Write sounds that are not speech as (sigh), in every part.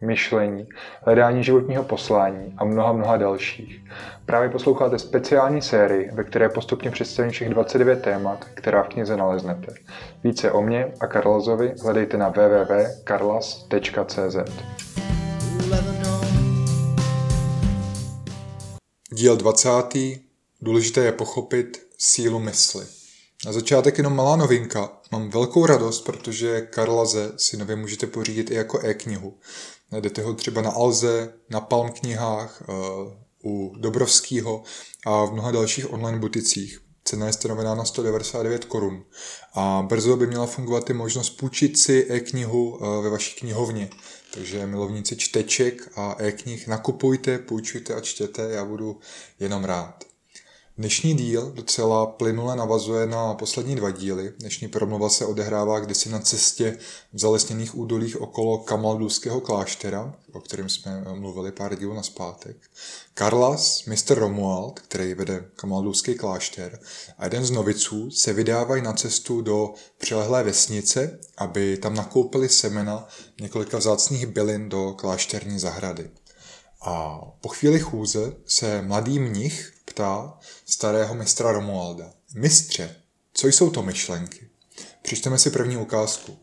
myšlení, hledání životního poslání a mnoha, mnoha dalších. Právě posloucháte speciální sérii, ve které postupně představím všech 29 témat, která v knize naleznete. Více o mě a Karlazovi hledejte na www.karlas.cz. Díl 20. Důležité je pochopit sílu mysli. Na začátek jenom malá novinka. Mám velkou radost, protože Karlaze si nově můžete pořídit i jako e-knihu. Najdete ho třeba na Alze, na Palm knihách, eh, u Dobrovského a v mnoha dalších online buticích. Cena je stanovená na 199 korun. A brzo by měla fungovat i možnost půjčit si e-knihu eh, ve vaší knihovně. Takže milovníci čteček a e-knih nakupujte, půjčujte a čtěte, já budu jenom rád. Dnešní díl docela plynule navazuje na poslední dva díly. Dnešní promluva se odehrává kdysi na cestě v zalesněných údolích okolo Kamaldulského kláštera, o kterém jsme mluvili pár dílů na zpátek. Karlas, mistr Romuald, který vede Kamaldulský klášter, a jeden z noviců se vydávají na cestu do přilehlé vesnice, aby tam nakoupili semena několika vzácných bylin do klášterní zahrady. A po chvíli chůze se mladý mnich ptá starého mistra Romualda. Mistře, co jsou to myšlenky? Přečteme si první ukázku.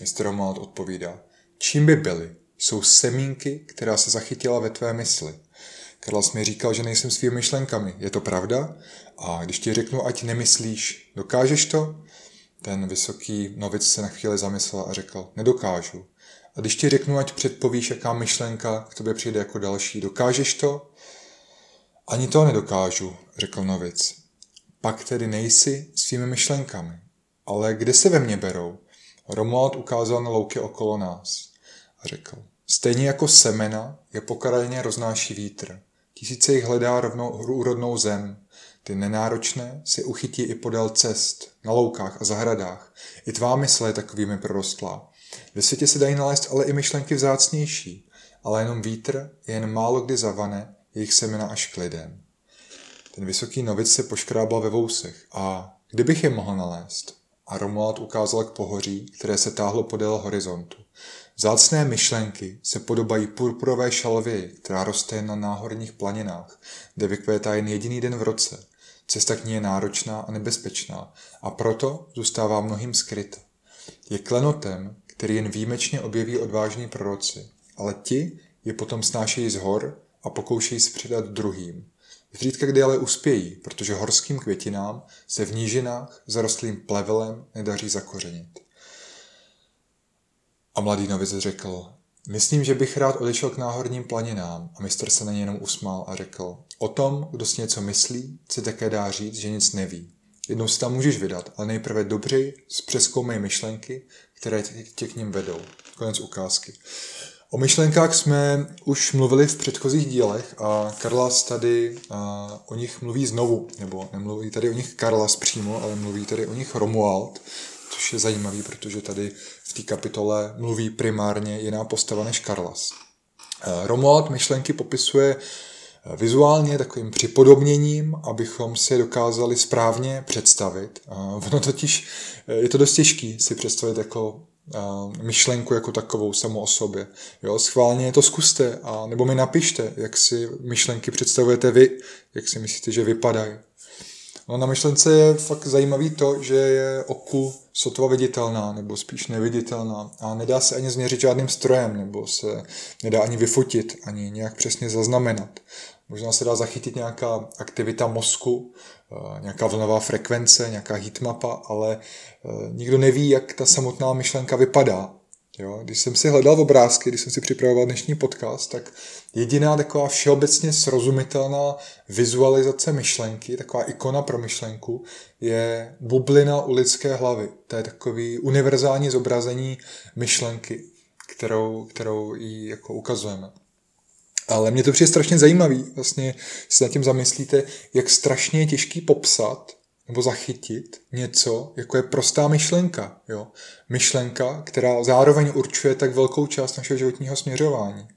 Mistr Romuald odpovídá. Čím by byly? Jsou semínky, která se zachytila ve tvé mysli. Karlas mi říkal, že nejsem svými myšlenkami. Je to pravda? A když ti řeknu, ať nemyslíš, dokážeš to? Ten vysoký novic se na chvíli zamyslel a řekl, nedokážu. A když ti řeknu, ať předpovíš, jaká myšlenka k tobě přijde jako další, dokážeš to? Ani to nedokážu, řekl novic. Pak tedy nejsi svými myšlenkami. Ale kde se ve mně berou? Romuald ukázal na louky okolo nás a řekl. Stejně jako semena je pokrajně roznáší vítr. Tisíce jich hledá rovnou, úrodnou zem. Ty nenáročné si uchytí i podél cest, na loukách a zahradách. I tvá mysl je takovými prorostlá. Ve světě se dají nalézt ale i myšlenky vzácnější, ale jenom vítr je jen málo kdy zavane jejich semena až k lidem. Ten vysoký novic se poškrábal ve vousech a kdybych je mohl nalézt? A Romuald ukázal k pohoří, které se táhlo podél horizontu. Vzácné myšlenky se podobají purpurové šalvě, která roste na náhorních planinách, kde vykvétá jen jediný den v roce. Cesta k ní je náročná a nebezpečná a proto zůstává mnohým skryt. Je klenotem, který jen výjimečně objeví odvážní proroci, ale ti je potom snášejí z hor a pokoušejí se předat druhým. Zřídka kdy ale uspějí, protože horským květinám se v nížinách zarostlým plevelem nedaří zakořenit. A mladý novic řekl, myslím, že bych rád odešel k náhorním planinám a mistr se na ně jenom usmál a řekl, o tom, kdo si něco myslí, se také dá říct, že nic neví. Jednou se tam můžeš vydat, ale nejprve dobře přeskoumej myšlenky, které tě k ním vedou. Konec ukázky. O myšlenkách jsme už mluvili v předchozích dílech a Karlas tady a, o nich mluví znovu, nebo nemluví tady o nich Karlas přímo, ale mluví tady o nich Romuald, což je zajímavý, protože tady v té kapitole mluví primárně jiná postava než Karlas. Romuald myšlenky popisuje vizuálně takovým připodobněním, abychom si dokázali správně představit. Ono totiž je to dost těžký si představit jako myšlenku jako takovou samo o sobě. Jo, schválně to zkuste, a, nebo mi napište, jak si myšlenky představujete vy, jak si myslíte, že vypadají. No, na myšlence je fakt zajímavý to, že je oku sotva viditelná, nebo spíš neviditelná a nedá se ani změřit žádným strojem, nebo se nedá ani vyfotit, ani nějak přesně zaznamenat. Možná se dá zachytit nějaká aktivita mozku, nějaká vlnová frekvence, nějaká heatmapa, ale eh, nikdo neví, jak ta samotná myšlenka vypadá. Jo? Když jsem si hledal obrázky, když jsem si připravoval dnešní podcast, tak jediná taková všeobecně srozumitelná vizualizace myšlenky, taková ikona pro myšlenku, je bublina u lidské hlavy. To je takový univerzální zobrazení myšlenky, kterou, kterou jí jako ukazujeme. Ale mě to přijde strašně zajímavý, vlastně si nad tím zamyslíte, jak strašně je těžký popsat nebo zachytit něco, jako je prostá myšlenka. Jo? Myšlenka, která zároveň určuje tak velkou část našeho životního směřování.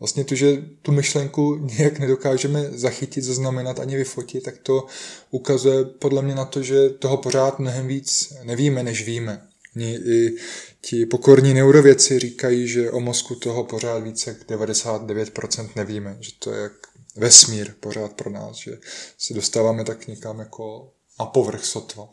Vlastně to, že tu myšlenku nějak nedokážeme zachytit, zaznamenat ani vyfotit, tak to ukazuje podle mě na to, že toho pořád mnohem víc nevíme, než víme. I ti pokorní neurověci říkají, že o mozku toho pořád více jak 99% nevíme, že to je jak vesmír pořád pro nás, že se dostáváme tak někam jako a povrch sotva.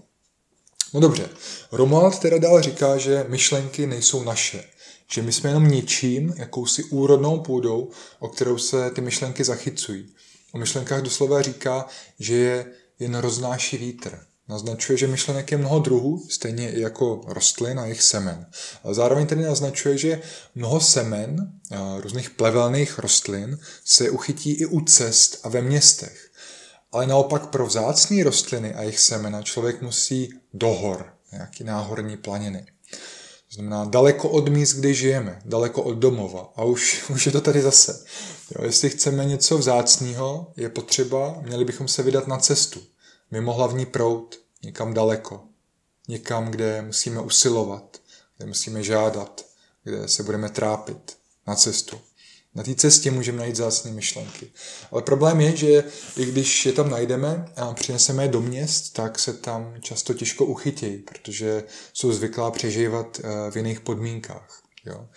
No dobře, Romuald teda dál říká, že myšlenky nejsou naše, že my jsme jenom něčím, jakousi úrodnou půdou, o kterou se ty myšlenky zachycují. O myšlenkách doslova říká, že je jen roznáší vítr. Naznačuje, že myšlenek je mnoho druhů, stejně jako rostlin a jejich semen. Ale zároveň tedy naznačuje, že mnoho semen různých plevelných rostlin se uchytí i u cest a ve městech. Ale naopak pro vzácné rostliny a jejich semena člověk musí do hor, nějaký náhorní planiny. To znamená daleko od míst, kde žijeme, daleko od domova. A už, (laughs) už je to tady zase. Jo, jestli chceme něco vzácného, je potřeba, měli bychom se vydat na cestu. Mimo hlavní proud, někam daleko. Někam, kde musíme usilovat, kde musíme žádat, kde se budeme trápit na cestu. Na té cestě můžeme najít zásné myšlenky. Ale problém je, že i když je tam najdeme a přineseme je do měst, tak se tam často těžko uchytějí, protože jsou zvyklá přežívat eh, v jiných podmínkách. Jo.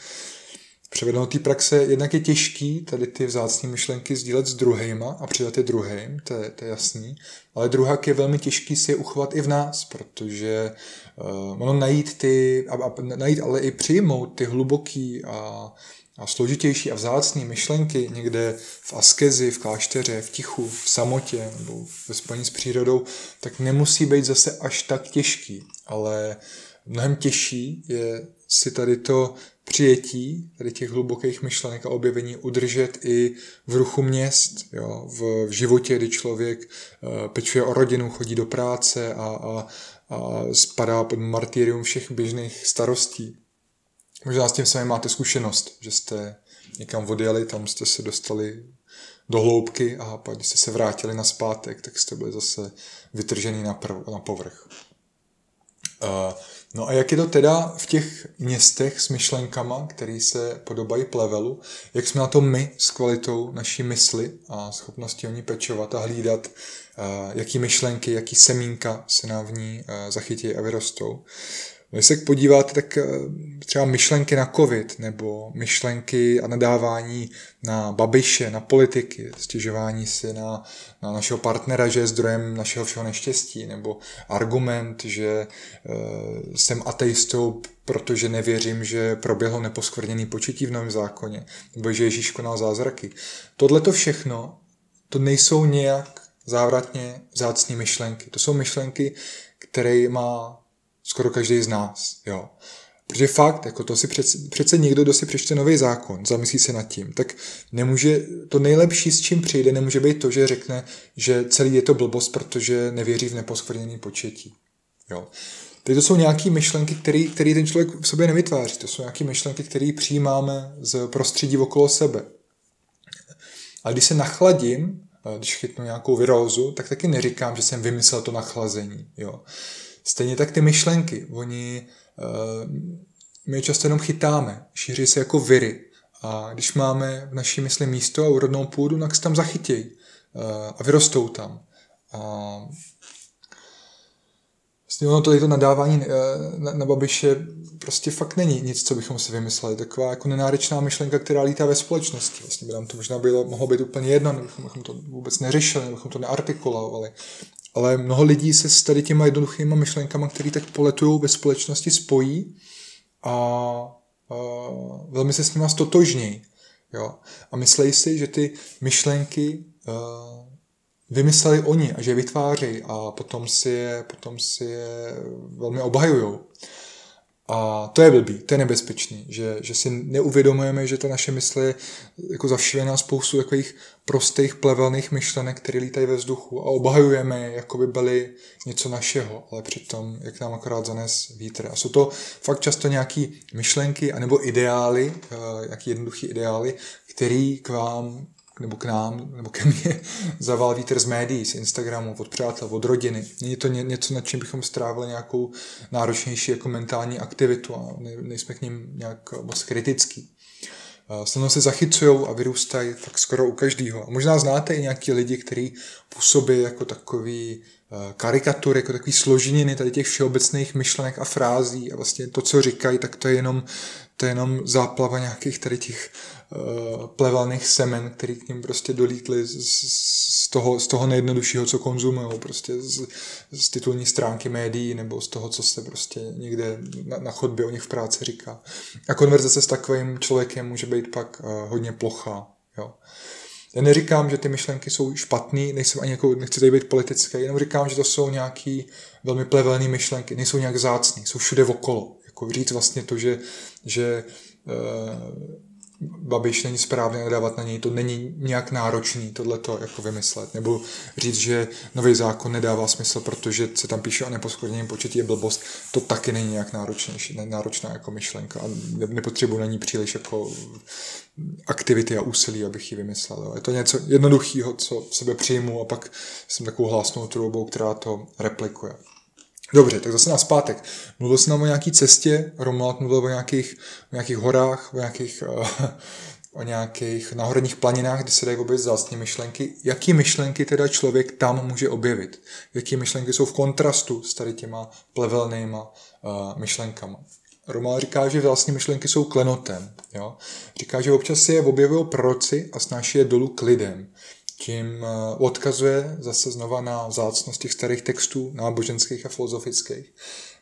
Převedeno té praxe jednak je těžký tady ty vzácné myšlenky sdílet s druhýma a přidat je druhým, to je, to je jasný. Ale druhak je velmi těžký si je uchovat i v nás, protože uh, ono najít ty, a, a najít ale i přijmout ty hluboký a a složitější a vzácné myšlenky někde v askezi, v klášteře, v tichu, v samotě nebo ve spojení s přírodou, tak nemusí být zase až tak těžký, ale mnohem těžší je si tady to přijetí tady těch hlubokých myšlenek a objevení udržet i v ruchu měst, jo, v, v životě, kdy člověk uh, pečuje o rodinu, chodí do práce a, a, a spadá pod martyrium všech běžných starostí. Možná s tím sami máte zkušenost, že jste někam odjeli, tam jste se dostali do hloubky a pak, když jste se vrátili na zpátek, tak jste byli zase vytržený na, prv, na povrch. Uh, no a jak je to teda v těch městech s myšlenkama, které se podobají plevelu, jak jsme na to my s kvalitou naší mysli a schopností o ní pečovat a hlídat, uh, jaký myšlenky, jaký semínka se nám v ní uh, zachytí a vyrostou. Když se podíváte, tak eh, třeba myšlenky na covid, nebo myšlenky a nadávání na babiše, na politiky, stěžování si na, na našeho partnera, že je zdrojem našeho všeho neštěstí, nebo argument, že uh, jsem ateistou, protože nevěřím, že proběhlo neposkvrněný početí v novém zákoně, nebo že Ježíš konal zázraky. Tohle to všechno, to nejsou nějak závratně vzácné myšlenky. To jsou myšlenky, které má skoro každý z nás, jo. Protože fakt, jako to si přece, přece někdo, kdo si přečte nový zákon, zamyslí se nad tím, tak nemůže, to nejlepší, s čím přijde, nemůže být to, že řekne, že celý je to blbost, protože nevěří v neposkvrněný početí. Jo. Teď to jsou nějaké myšlenky, které ten člověk v sobě nevytváří. To jsou nějaké myšlenky, které přijímáme z prostředí okolo sebe. A když se nachladím, když chytnu nějakou virózu, tak taky neříkám, že jsem vymyslel to nachlazení. Jo. Stejně tak ty myšlenky, oni, uh, my je často jenom chytáme, šíří se jako viry. A když máme v naší mysli místo a úrodnou půdu, tak se tam zachytějí uh, a vyrostou tam. A vlastně ono to, to nadávání uh, na, na Babiše prostě fakt není nic, co bychom si vymysleli. Taková jako nenáročná myšlenka, která lítá ve společnosti. Vlastně by nám to možná bylo, mohlo být úplně jedno, kdybychom to vůbec neřešili, kdybychom to neartikulovali. Ale mnoho lidí se s tady těma jednoduchýma myšlenkama, které tak poletují ve společnosti, spojí a, a velmi se s nima stotožnějí. Jo? A myslí si, že ty myšlenky uh, vymysleli oni a že je vytvářejí a potom si je, potom si je velmi obhajují. A to je blbý, to je nebezpečný, že, že si neuvědomujeme, že ta naše mysl je jako zavšívená spoustu takových prostých plevelných myšlenek, které lítají ve vzduchu a obhajujeme je, jako by byly něco našeho, ale přitom, jak nám akorát zanes vítr. A jsou to fakt často nějaké myšlenky anebo ideály, nějaké jednoduché ideály, které k vám nebo k nám, nebo ke mně (laughs) zaval vítr z médií, z Instagramu, od přátel, od rodiny. Není to ně, něco, nad čím bychom strávili nějakou náročnější jako mentální aktivitu a ne, nejsme k ním nějak moc kritický. Snadno se zachycují a vyrůstají tak skoro u každého. A možná znáte i nějaký lidi, kteří působí jako takový Eh, karikatury, jako takový složeniny tady těch všeobecných myšlenek a frází a vlastně to, co říkají, tak to je jenom, to je jenom záplava nějakých tady těch uh, plevalných semen, který k ním prostě dolítly z, z, toho, z toho nejjednoduššího, co konzumují, prostě z, z titulní stránky médií nebo z toho, co se prostě někde na, na chodbě o nich v práci říká. A konverzace s takovým člověkem může být pak uh, hodně plochá. Jo. Já neříkám, že ty myšlenky jsou špatný, nejsem ani jako, nechci tady být politický, jenom říkám, že to jsou nějaký velmi plevelné myšlenky, nejsou nějak zácný, jsou všude okolo. Jako říct vlastně to, že, že uh, Babiš není správně nadávat na něj, to není nějak náročný tohleto jako vymyslet. Nebo říct, že nový zákon nedává smysl, protože se tam píše o neposkvrněném početí je blbost, to taky není nějak náročnější, náročná jako myšlenka a nepotřebuji na ní příliš jako aktivity a úsilí, abych ji vymyslel. Je to něco jednoduchého, co v sebe přijmu a pak jsem takovou hlásnou troubou, která to replikuje. Dobře, tak zase na zpátek. Mluvil jsem o nějaké cestě, Romuald mluvil o nějakých, o nějakých horách, o nějakých, uh, (laughs) o nějakých náhorních planinách, kde se dají objevit zástní myšlenky. Jaký myšlenky teda člověk tam může objevit? Jaký myšlenky jsou v kontrastu s tady těma plevelnýma uh, myšlenkama? Romal říká, že vlastní myšlenky jsou klenotem. Jo? Říká, že občas si je objevují proroci a snáší je dolů k lidem tím eh, odkazuje zase znova na vzácnost těch starých textů náboženských a filozofických,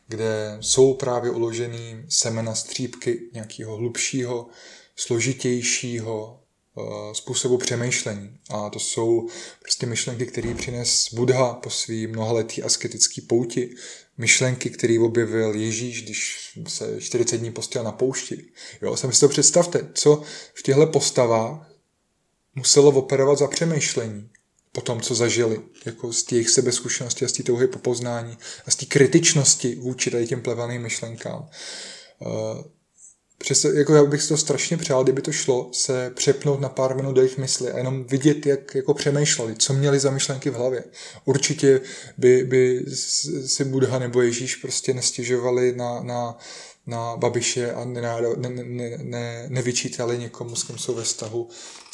kde jsou právě uložený semena střípky nějakého hlubšího, složitějšího eh, způsobu přemýšlení. A to jsou prostě myšlenky, které přines Buddha po svý mnohaletý asketický pouti, myšlenky, které objevil Ježíš, když se 40 dní postěl na poušti. Jo, sami si to představte, co v těchto postavách muselo operovat za přemýšlení po tom, co zažili, jako z těch sebezkušenosti a z té touhy po poznání a z té kritičnosti vůči tady těm plevaným myšlenkám. Uh, Přesto, jako já bych si to strašně přál, kdyby to šlo se přepnout na pár minut do jejich mysli a jenom vidět, jak jako přemýšleli, co měli za myšlenky v hlavě. Určitě by, by si Buddha nebo Ježíš prostě nestěžovali na, na na Babiše a ne, ne, ne, ne, nevyčítali někomu, s kým jsou ve vztahu,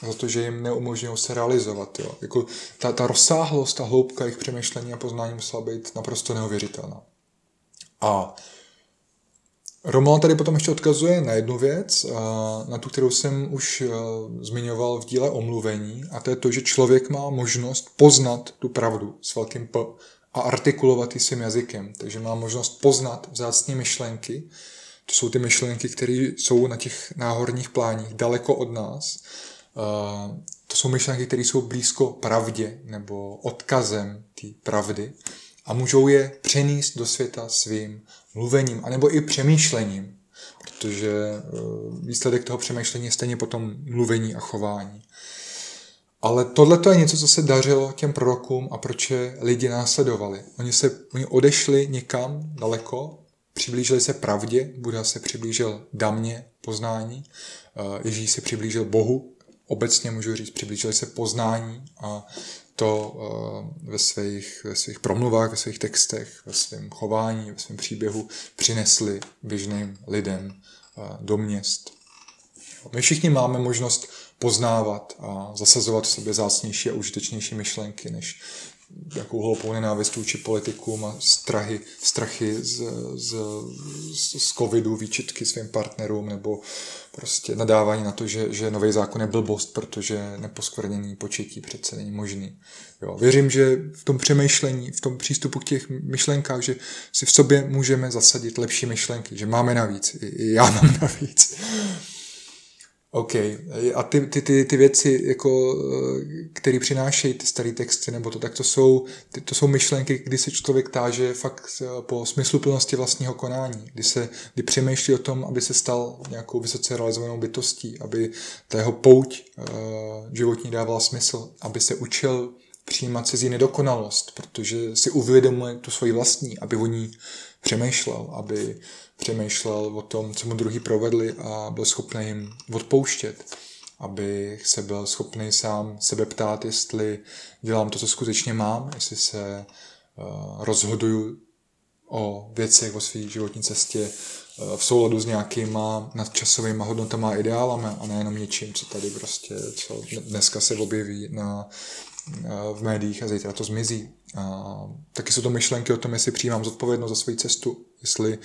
za to, že jim neumožňují se realizovat. Jo. Jako ta, ta rozsáhlost, ta hloubka jejich přemýšlení a poznání musela být naprosto neuvěřitelná. A Roman tady potom ještě odkazuje na jednu věc, na tu, kterou jsem už zmiňoval v díle omluvení, a to je to, že člověk má možnost poznat tu pravdu s velkým P a artikulovat ji svým jazykem. Takže má možnost poznat vzácné myšlenky, to jsou ty myšlenky, které jsou na těch náhorních pláních daleko od nás. To jsou myšlenky, které jsou blízko pravdě nebo odkazem té pravdy a můžou je přenést do světa svým mluvením anebo i přemýšlením, protože e, výsledek toho přemýšlení je stejně potom mluvení a chování. Ale tohle je něco, co se dařilo těm prorokům a proč je lidi následovali. Oni, se, oni odešli někam daleko, přiblížili se pravdě, Buda se přiblížil damě, poznání, eh, Ježíš se přiblížil Bohu, obecně můžu říct, přiblížili se poznání a to eh, ve svých, ve svých promluvách, ve svých textech, ve svém chování, ve svém příběhu přinesli běžným lidem eh, do měst. My všichni máme možnost poznávat a zasazovat v sobě zácnější a užitečnější myšlenky, než jakou hloupou nenávist vůči politikům a strahy, strachy z, z, z, z covidu, výčitky svým partnerům nebo prostě nadávání na to, že, že nový zákon je blbost, protože neposkvrněný početí přece není možný. Jo, věřím, že v tom přemýšlení, v tom přístupu k těch myšlenkách, že si v sobě můžeme zasadit lepší myšlenky, že máme navíc, i já mám (laughs) navíc. OK. A ty, ty, ty, ty věci, jako, které přinášejí ty staré texty, nebo to, tak to jsou, ty, to jsou myšlenky, kdy se člověk táže fakt eh, po smysluplnosti vlastního konání, kdy, se, kdy přemýšlí o tom, aby se stal nějakou vysoce realizovanou bytostí, aby ta jeho pouť uh, životní dávala smysl, aby se učil přijímat cizí nedokonalost, protože si uvědomuje tu svoji vlastní, aby o ní přemýšlel, aby přemýšlel o tom, co mu druhý provedli a byl schopný jim odpouštět. abych se byl schopný sám sebe ptát, jestli dělám to, co skutečně mám, jestli se uh, rozhoduju o věcech, o své životní cestě uh, v souladu s nějakýma nadčasovými hodnotama a ideálami a nejenom něčím, co tady prostě, co dneska se objeví na, v médiích a zítra to zmizí. A taky jsou to myšlenky o tom, jestli přijímám zodpovědnost za svoji cestu, jestli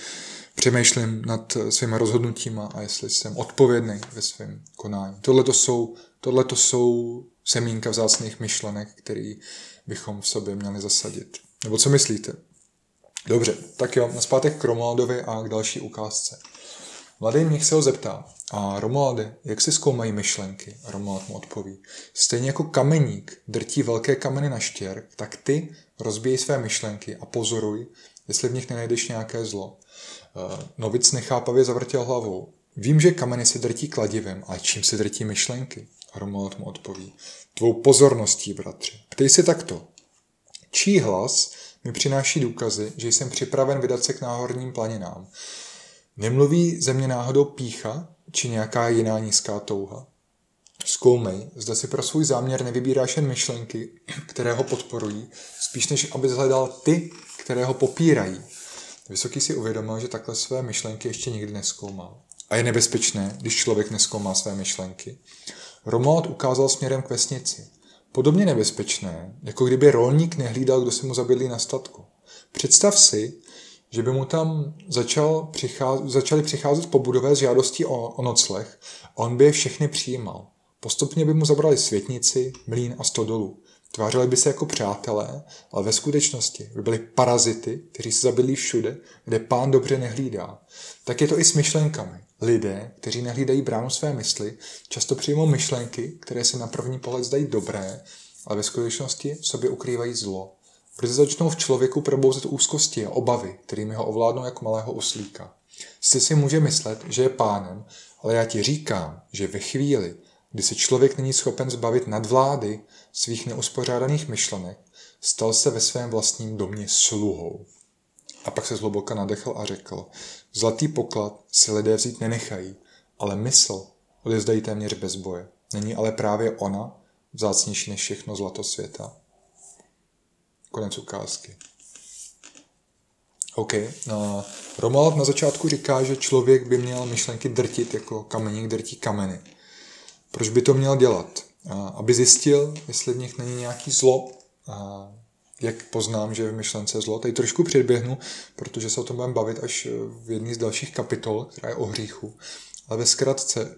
přemýšlím nad svýma rozhodnutíma a jestli jsem odpovědný ve svém konání. Tohle to jsou, tohleto jsou semínka vzácných myšlenek, který bychom v sobě měli zasadit. Nebo co myslíte? Dobře, tak jo, naspátek k Romualdovi a k další ukázce. Mladý mnich se ho zeptá, a Romualde, jak si zkoumají myšlenky? Romuald mu odpoví, stejně jako kameník drtí velké kameny na štěr, tak ty rozbíjí své myšlenky a pozoruj, jestli v nich nenajdeš nějaké zlo. Eh, Novic nechápavě zavrtěl hlavou. Vím, že kameny se drtí kladivem, ale čím se drtí myšlenky? Romuald mu odpoví. Tvou pozorností, bratře. Ptej se takto. Čí hlas mi přináší důkazy, že jsem připraven vydat se k náhorním planinám? Nemluví ze mě náhodou pícha, či nějaká jiná nízká touha? Zkoumej, zda si pro svůj záměr nevybíráš jen myšlenky, které ho podporují, spíš než aby zhledal ty, které ho popírají. Vysoký si uvědomil, že takhle své myšlenky ještě nikdy neskoumal. A je nebezpečné, když člověk neskoumá své myšlenky. Romuald ukázal směrem k vesnici. Podobně nebezpečné, jako kdyby rolník nehlídal, kdo se mu zabydlí na statku. Představ si, že by mu tam začal přicházet, začali přicházet po budové s žádostí o, o nocleh a on by je všechny přijímal. Postupně by mu zabrali světnici, mlín a stodolu. Tvářili by se jako přátelé, ale ve skutečnosti by byli parazity, kteří se zabili všude, kde pán dobře nehlídá. Tak je to i s myšlenkami. Lidé, kteří nehlídají bránu své mysli, často přijmou myšlenky, které se na první pohled zdají dobré, ale ve skutečnosti v sobě ukrývají zlo. Brzy začnou v člověku probouzet úzkosti a obavy, kterými ho ovládnou jako malého uslíka. Jsi si může myslet, že je pánem, ale já ti říkám, že ve chvíli, kdy se člověk není schopen zbavit nadvlády svých neuspořádaných myšlenek, stal se ve svém vlastním domě sluhou. A pak se zhluboka nadechl a řekl, zlatý poklad si lidé vzít nenechají, ale mysl odezdají téměř bez boje. Není ale právě ona vzácnější než všechno zlato světa. Konec ukázky. OK. No, Romuald na začátku říká, že člověk by měl myšlenky drtit jako kameník drtí kameny. Proč by to měl dělat? Aby zjistil, jestli v nich není nějaký zlo. Jak poznám, že je v myšlence zlo? Tady trošku předběhnu, protože se o tom budeme bavit až v jedné z dalších kapitol, která je o hříchu. Ale ve zkratce,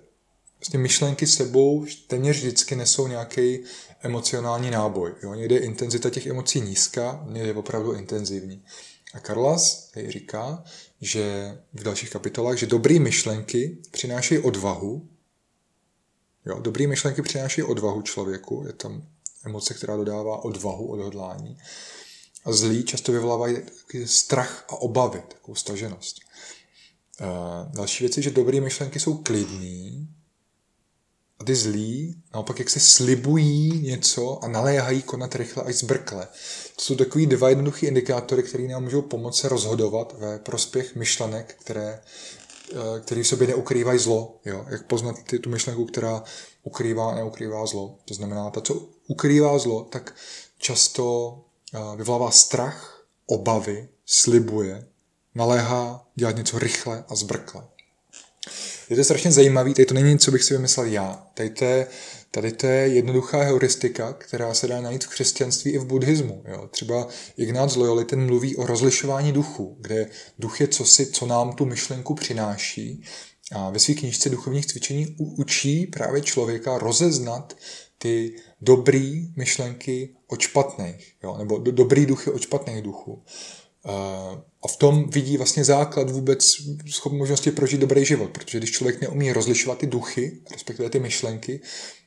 vlastně myšlenky sebou téměř vždycky nesou nějaký emocionální náboj. Jo? Někde je intenzita těch emocí nízká, někde je opravdu intenzivní. A Karlas říká, že v dalších kapitolách, že dobré myšlenky přinášejí odvahu, Jo, dobrý myšlenky přináší odvahu člověku, je tam emoce, která dodává odvahu, odhodlání. A zlí často vyvolávají strach a obavy, takovou staženost. Uh, další věc je, že dobré myšlenky jsou klidný ty zlí naopak jak se slibují něco a naléhají konat rychle až zbrkle. To jsou takový dva jednoduché indikátory, které nám můžou pomoci rozhodovat ve prospěch myšlenek, které Eh, který v sobě neukrývají zlo. Jo? Jak poznat ty, tu myšlenku, která ukrývá a neukrývá zlo. To znamená, ta, co ukrývá zlo, tak často eh, vyvolává strach, obavy, slibuje, naléhá dělat něco rychle a zbrkle. Je to strašně zajímavý, tady to není nic, co bych si vymyslel já. Tady to je Tady to je jednoduchá heuristika, která se dá najít v křesťanství i v buddhismu. Jo. Třeba Ignác Loyoli ten mluví o rozlišování duchu, kde duch je cosi, co nám tu myšlenku přináší. A ve své knižce duchovních cvičení učí právě člověka rozeznat ty dobrý myšlenky od špatných, jo, nebo do, dobrý duchy od špatných duchů. A v tom vidí vlastně základ vůbec možnosti prožít dobrý život, protože když člověk neumí rozlišovat ty duchy, respektive ty myšlenky,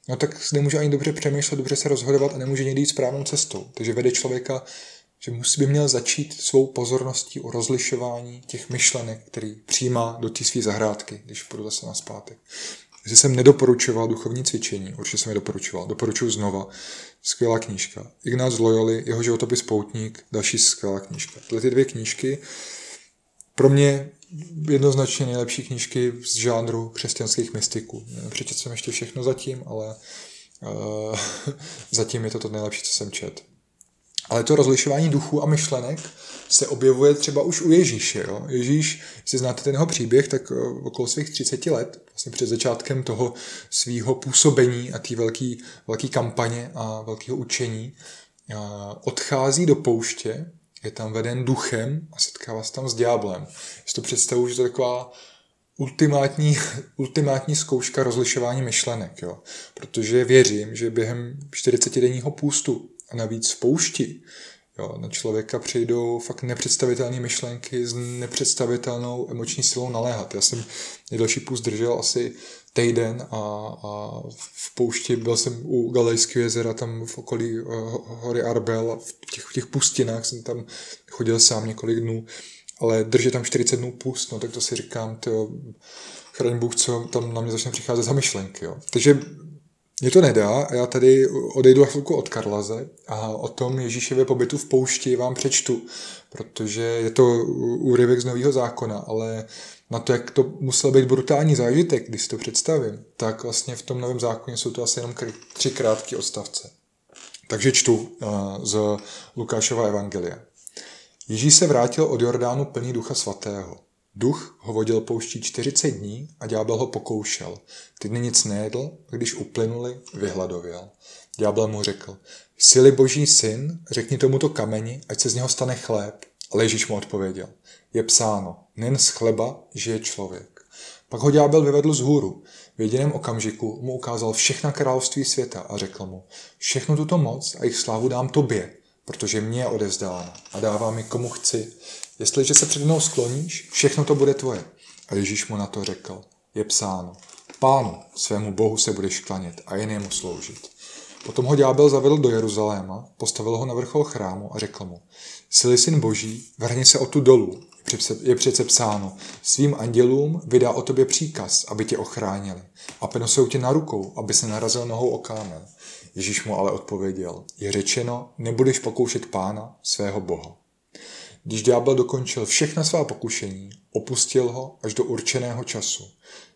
no tak nemůže ani dobře přemýšlet, dobře se rozhodovat a nemůže někdy jít správnou cestou. Takže vede člověka, že musí by měl začít svou pozorností o rozlišování těch myšlenek, který přijímá do té své zahrádky, když půjdu zase na zpátek. Jestli jsem nedoporučoval duchovní cvičení, určitě jsem je doporučoval, doporučuji znova. Skvělá knížka. Ignác Loyoli, jeho životopis Poutník, další skvělá knížka. Tyhle ty dvě knížky pro mě jednoznačně nejlepší knížky z žánru křesťanských mystiků. Přečetl jsem ještě všechno zatím, ale uh, (laughs) zatím je to to nejlepší, co jsem čet. Ale to rozlišování duchů a myšlenek se objevuje třeba už u Ježíše. Jo? Ježíš, jestli znáte ten jeho příběh, tak uh, okolo svých 30 let, vlastně před začátkem toho svého působení a té velké velký kampaně a velkého učení, odchází do pouště je tam veden duchem a setkává se tam s ďáblem. Si to představuji, že to je taková ultimátní, (laughs) ultimátní zkouška rozlišování myšlenek, jo. Protože věřím, že během 40-denního půstu a navíc v poušti Jo, na člověka přijdou fakt nepředstavitelné myšlenky s nepředstavitelnou emoční silou naléhat. Já jsem nejdelší půst držel asi týden a, a v poušti byl jsem u Galejského jezera, tam v okolí uh, hory Arbel, v těch, v těch pustinách jsem tam chodil sám několik dnů, ale držet tam 40 dnů pust, no tak to si říkám, to chraň Bůh, co tam na mě začne přicházet za myšlenky. Jo. Takže mě to nedá já tady odejdu chvilku od Karlaze a o tom Ježíšově pobytu v poušti vám přečtu, protože je to úryvek z Nového zákona, ale na to, jak to musel být brutální zážitek, když si to představím, tak vlastně v tom novém zákoně jsou to asi jenom tři krátké odstavce. Takže čtu eh, z Lukášova evangelia. Ježíš se vrátil od Jordánu plný ducha svatého. Duch ho vodil pouští 40 dní a ďábel ho pokoušel. Ty dny nic nejedl a když uplynuli, vyhladověl. Ďábel mu řekl, jsi boží syn, řekni tomuto kameni, ať se z něho stane chléb. Ale Ježíš mu odpověděl, je psáno, nen z chleba žije člověk. Pak ho ďábel vyvedl z hůru. V jediném okamžiku mu ukázal všechna království světa a řekl mu, všechnu tuto moc a jejich slávu dám tobě, protože mě je odezdána a dávám mi komu chci. Jestliže se před mnou skloníš, všechno to bude tvoje. A Ježíš mu na to řekl, je psáno, pánu, svému bohu se budeš klanět a jen jemu sloužit. Potom ho ďábel zavedl do Jeruzaléma, postavil ho na vrchol chrámu a řekl mu, Sily syn boží, vrhni se o tu dolů, je přece psáno, svým andělům vydá o tobě příkaz, aby tě ochránili a penosou tě na rukou, aby se narazil nohou o kámen. Ježíš mu ale odpověděl, je řečeno, nebudeš pokoušet pána, svého boha. Když ďábel dokončil všechna svá pokušení, opustil ho až do určeného času.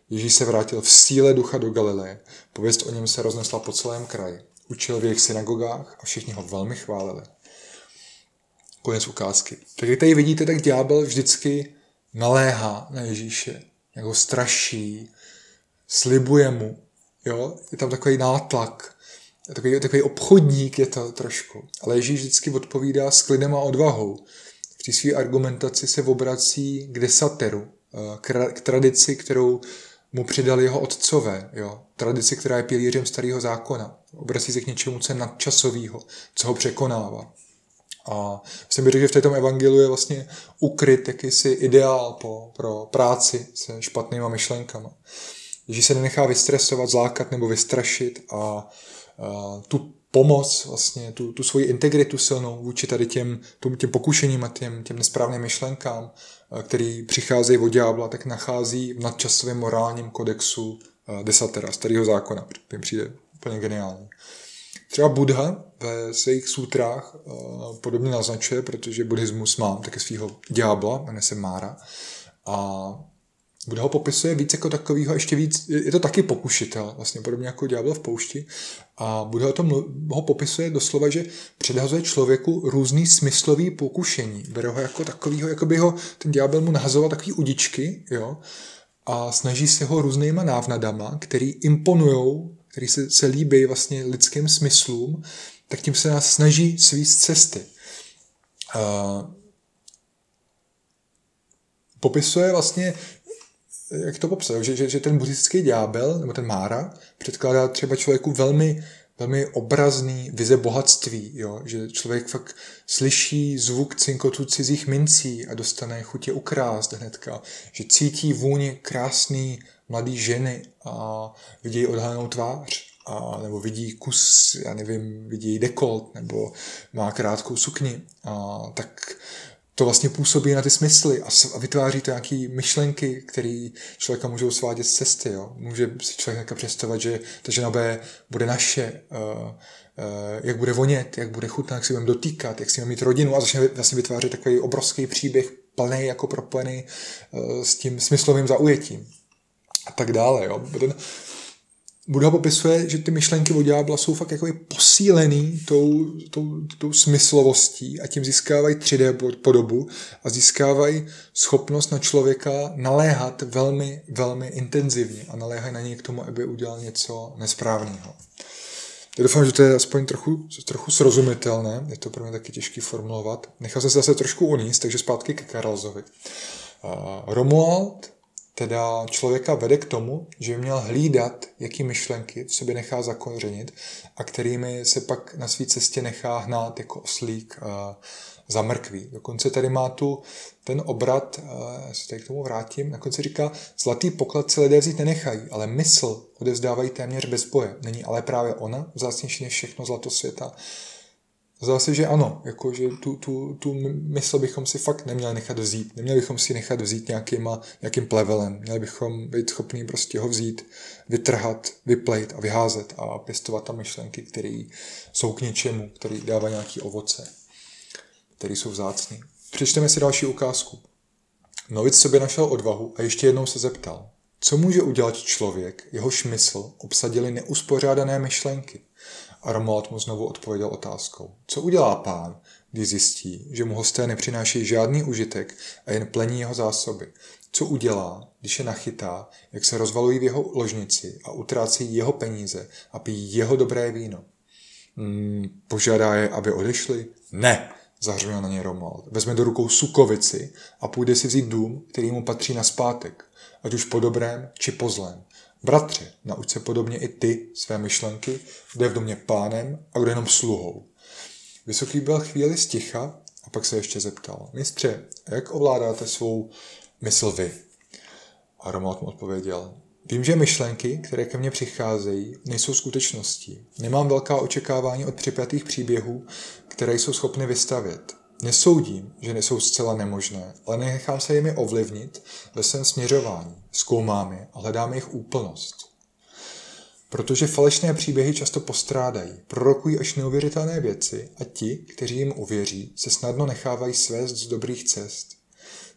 Ježíš se vrátil v síle ducha do Galileje, pověst o něm se roznesla po celém kraji. Učil v jejich synagogách a všichni ho velmi chválili. Konec ukázky. Tak jak tady vidíte, tak ďábel vždycky naléhá na Ježíše, jak ho straší, slibuje mu. Jo? Je tam takový nátlak, takový, takový obchodník je to trošku. Ale Ježíš vždycky odpovídá s klidem a odvahou. Při své argumentaci se obrací k desateru, eh, k tradici, kterou mu přidali jeho otcové, jo? tradici, která je pilířem starého zákona. Obrací se k něčemu, co je nadčasového, co ho překonává. A myslím bych, že v této evangeliu je vlastně ukryt jakýsi ideál po, pro práci se špatnýma myšlenkama. Že se nenechá vystresovat, zlákat nebo vystrašit a, a tu pomoc, vlastně tu, tu svoji integritu silnou vůči tady těm, těm pokušením a těm, těm nesprávným myšlenkám, který přicházejí od ďábla, tak nachází v nadčasovém morálním kodexu desatera, starého zákona. To přijde úplně geniální. Třeba Buddha ve svých sutrách uh, podobně naznačuje, protože buddhismus má taky svého ďábla, jmenuje se Mára. A Buddha ho popisuje víc jako takovýho, ještě víc, je to taky pokušitel, vlastně podobně jako ďábel v poušti. A Buddha o tom ho popisuje doslova, že předhazuje člověku různý smyslový pokušení. Bere ho jako takovýho, jako by ho ten ďábel mu nahazoval takový udičky, jo, a snaží se ho různýma návnadama, který imponujou který se, se líbí vlastně lidským smyslům, tak tím se nás snaží svíst cesty. Uh, popisuje vlastně, jak to popsat, že, že, že ten buddhistický ďábel, nebo ten Mára, předkládá třeba člověku velmi, velmi obrazný vize bohatství, jo? že člověk fakt slyší zvuk cinkotu cizích mincí a dostane chutě ukrást hnedka, že cítí vůně krásný mladý ženy a vidí odhalenou tvář, a, nebo vidí kus, já nevím, vidí dekolt, nebo má krátkou sukni, a, tak to vlastně působí na ty smysly a, a vytváří to nějaké myšlenky, které člověka můžou svádět z cesty. Jo. Může si člověk představovat, že ta žena B bude naše, uh, uh, jak bude vonět, jak bude chutnat, jak si budeme dotýkat, jak si budeme mít rodinu a začne vlastně vytvářet takový obrovský příběh plný jako propojený uh, s tím smyslovým zaujetím a tak dále. Jo. Ten, Buddha popisuje, že ty myšlenky od ďábla jsou fakt jako posílený tou, tou, tou smyslovostí a tím získávají 3D podobu a získávají schopnost na člověka naléhat velmi, velmi intenzivně a naléhají na něj k tomu, aby udělal něco nesprávného. Já doufám, že to je aspoň trochu, trochu srozumitelné, je to pro mě taky těžký formulovat. Nechal jsem se zase trošku uníst, takže zpátky ke Karlzovi. Uh, Romuald teda člověka vede k tomu, že by měl hlídat, jaký myšlenky v sobě nechá zakořenit a kterými se pak na své cestě nechá hnát jako oslík za mrkví. Dokonce tady má tu ten obrat, já se tady k tomu vrátím, na konci říká, zlatý poklad si lidé vzít nenechají, ale mysl odevzdávají téměř bez boje. Není ale právě ona vzácnější než všechno zlato světa. Zdá se, že ano, jako, že tu, tu, tu mysl bychom si fakt neměli nechat vzít. Neměli bychom si nechat vzít nějakýma, nějakým plevelem. Měli bychom být schopní prostě ho vzít, vytrhat, vyplejt a vyházet a pěstovat tam myšlenky, které jsou k něčemu, které dávají nějaký ovoce, které jsou vzácné. Přečteme si další ukázku. Novic sobě našel odvahu a ještě jednou se zeptal, co může udělat člověk, jehož mysl obsadili neuspořádané myšlenky – a Romuald mu znovu odpověděl otázkou. Co udělá pán, když zjistí, že mu hosté nepřináší žádný užitek a jen plní jeho zásoby? Co udělá, když je nachytá, jak se rozvalují v jeho ložnici a utrácí jeho peníze a pijí jeho dobré víno? Hmm, požádá je, aby odešli? Ne, zahřměl na ně Romuald. Vezme do rukou sukovici a půjde si vzít dům, který mu patří na zpátek, ať už po dobrém či po zlém. Bratře, nauč se podobně i ty své myšlenky, kdo je v domě pánem a kdo je jenom sluhou. Vysoký byl chvíli sticha a pak se ještě zeptal. Mistře, jak ovládáte svou mysl vy? A Romuald mu odpověděl. Vím, že myšlenky, které ke mně přicházejí, nejsou skutečností. Nemám velká očekávání od připjatých příběhů, které jsou schopny vystavět. Nesoudím, že nejsou zcela nemožné, ale nechám se jimi ovlivnit ve svém směřování. Zkoumám je a hledám jejich úplnost. Protože falešné příběhy často postrádají, prorokují až neuvěřitelné věci a ti, kteří jim uvěří, se snadno nechávají svést z dobrých cest.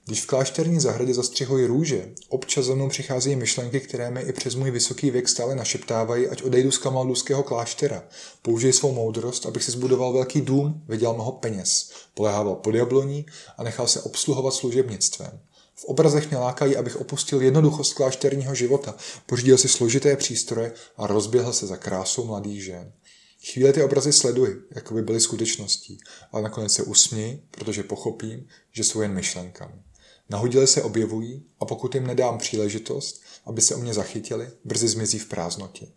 Když v klášterní zahradě zastřihuji růže, občas za mnou přicházejí myšlenky, které mi i přes můj vysoký věk stále našeptávají, ať odejdu z kamalduského kláštera. Použij svou moudrost, abych si zbudoval velký dům, vydělal mnoho peněz, polehával pod jabloní a nechal se obsluhovat služebnictvem. V obrazech mě lákají, abych opustil jednoduchost klášterního života, pořídil si složité přístroje a rozběhl se za krásou mladých žen. Chvíle ty obrazy sleduji, jako by byly skutečností, ale nakonec se usměji, protože pochopím, že jsou jen myšlenkami. Nahodile se objevují a pokud jim nedám příležitost, aby se o mě zachytili, brzy zmizí v prázdnotě.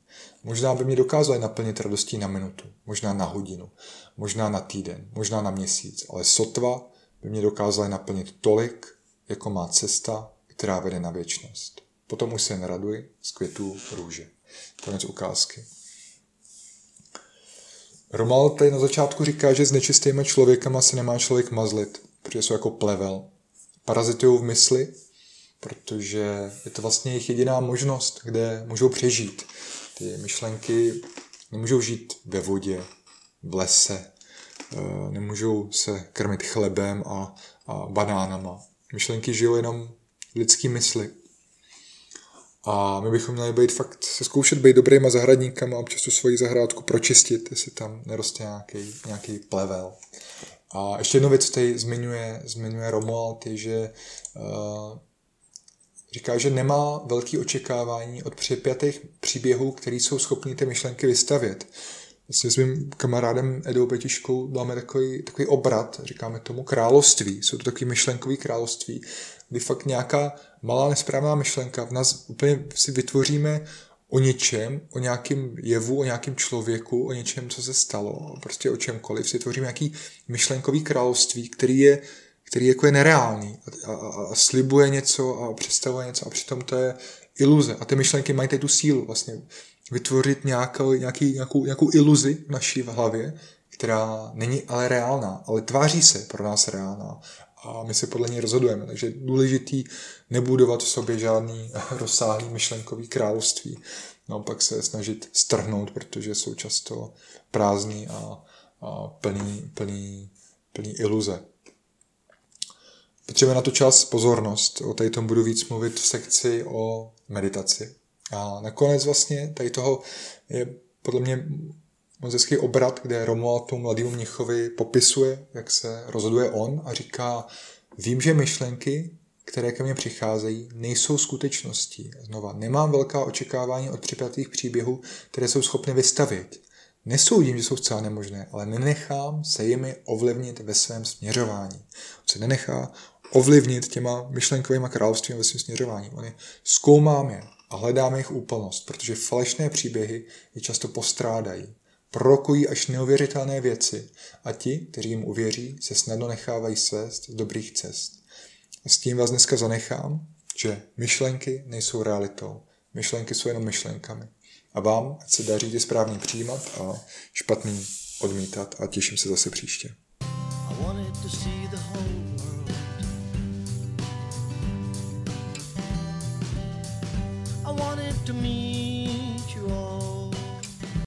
Možná by mě dokázali naplnit radostí na minutu, možná na hodinu, možná na týden, možná na měsíc, ale sotva by mě dokázali naplnit tolik, jako má cesta, která vede na věčnost. Potom už se jen raduji z květů růže. Konec ukázky. Romal tady na začátku říká, že s nečistými člověkama se nemá člověk mazlit, protože jsou jako plevel, parazitují v mysli, protože je to vlastně jejich jediná možnost, kde můžou přežít. Ty myšlenky nemůžou žít ve vodě, v lese, eh, nemůžou se krmit chlebem a, a banánama. Myšlenky žijou jenom lidský mysli. A my bychom měli být fakt, se zkoušet být dobrýma zahradníkama a občas tu svoji zahrádku pročistit, jestli tam neroste nějaký, nějaký plevel. A ještě jednu věc tady zmiňuje, zmiňuje Romuald, je, že uh, říká, že nemá velký očekávání od připjatých příběhů, které jsou schopní ty myšlenky vystavět. Vlastně s mým kamarádem Edou Petiškou máme takový, takový obrat, říkáme tomu království. Jsou to takové myšlenkové království, kdy fakt nějaká malá nesprávná myšlenka v nás úplně si vytvoříme o něčem, o nějakém jevu, o nějakém člověku, o něčem, co se stalo, prostě o čemkoliv, si tvořím nějaký myšlenkový království, který je, který jako je nereálný a, a, a slibuje něco a představuje něco a přitom to je iluze. A ty myšlenky mají tady tu sílu vlastně vytvořit nějakou, nějaký, nějakou, nějakou iluzi v naší hlavě, která není ale reálná, ale tváří se pro nás reálná a my se podle ní rozhodujeme. Takže je důležitý nebudovat v sobě žádný (laughs) rozsáhlý myšlenkový království. Naopak se snažit strhnout, protože jsou často prázdný a, a plný, plný, plný iluze. potřebuje na to čas, pozornost. O tady tom budu víc mluvit v sekci o meditaci. A nakonec vlastně tady toho je podle mě moc hezký obrat, kde Romuald tomu mladému mnichovi popisuje, jak se rozhoduje on a říká, vím, že myšlenky, které ke mně přicházejí, nejsou skutečností. Znova, nemám velká očekávání od připravitých příběhů, které jsou schopny vystavit. Nesoudím, že jsou zcela nemožné, ale nenechám se jimi ovlivnit ve svém směřování. On se nenechá ovlivnit těma myšlenkovými královstvími ve svém směřování. On je zkoumám je a hledám jejich úplnost, protože falešné příběhy je často postrádají. Prorokují až neuvěřitelné věci a ti, kteří jim uvěří, se snadno nechávají svést z dobrých cest. S tím vás dneska zanechám, že myšlenky nejsou realitou. Myšlenky jsou jenom myšlenkami. A vám, ať se daří ty správně přijímat a špatný odmítat a těším se zase příště. I to.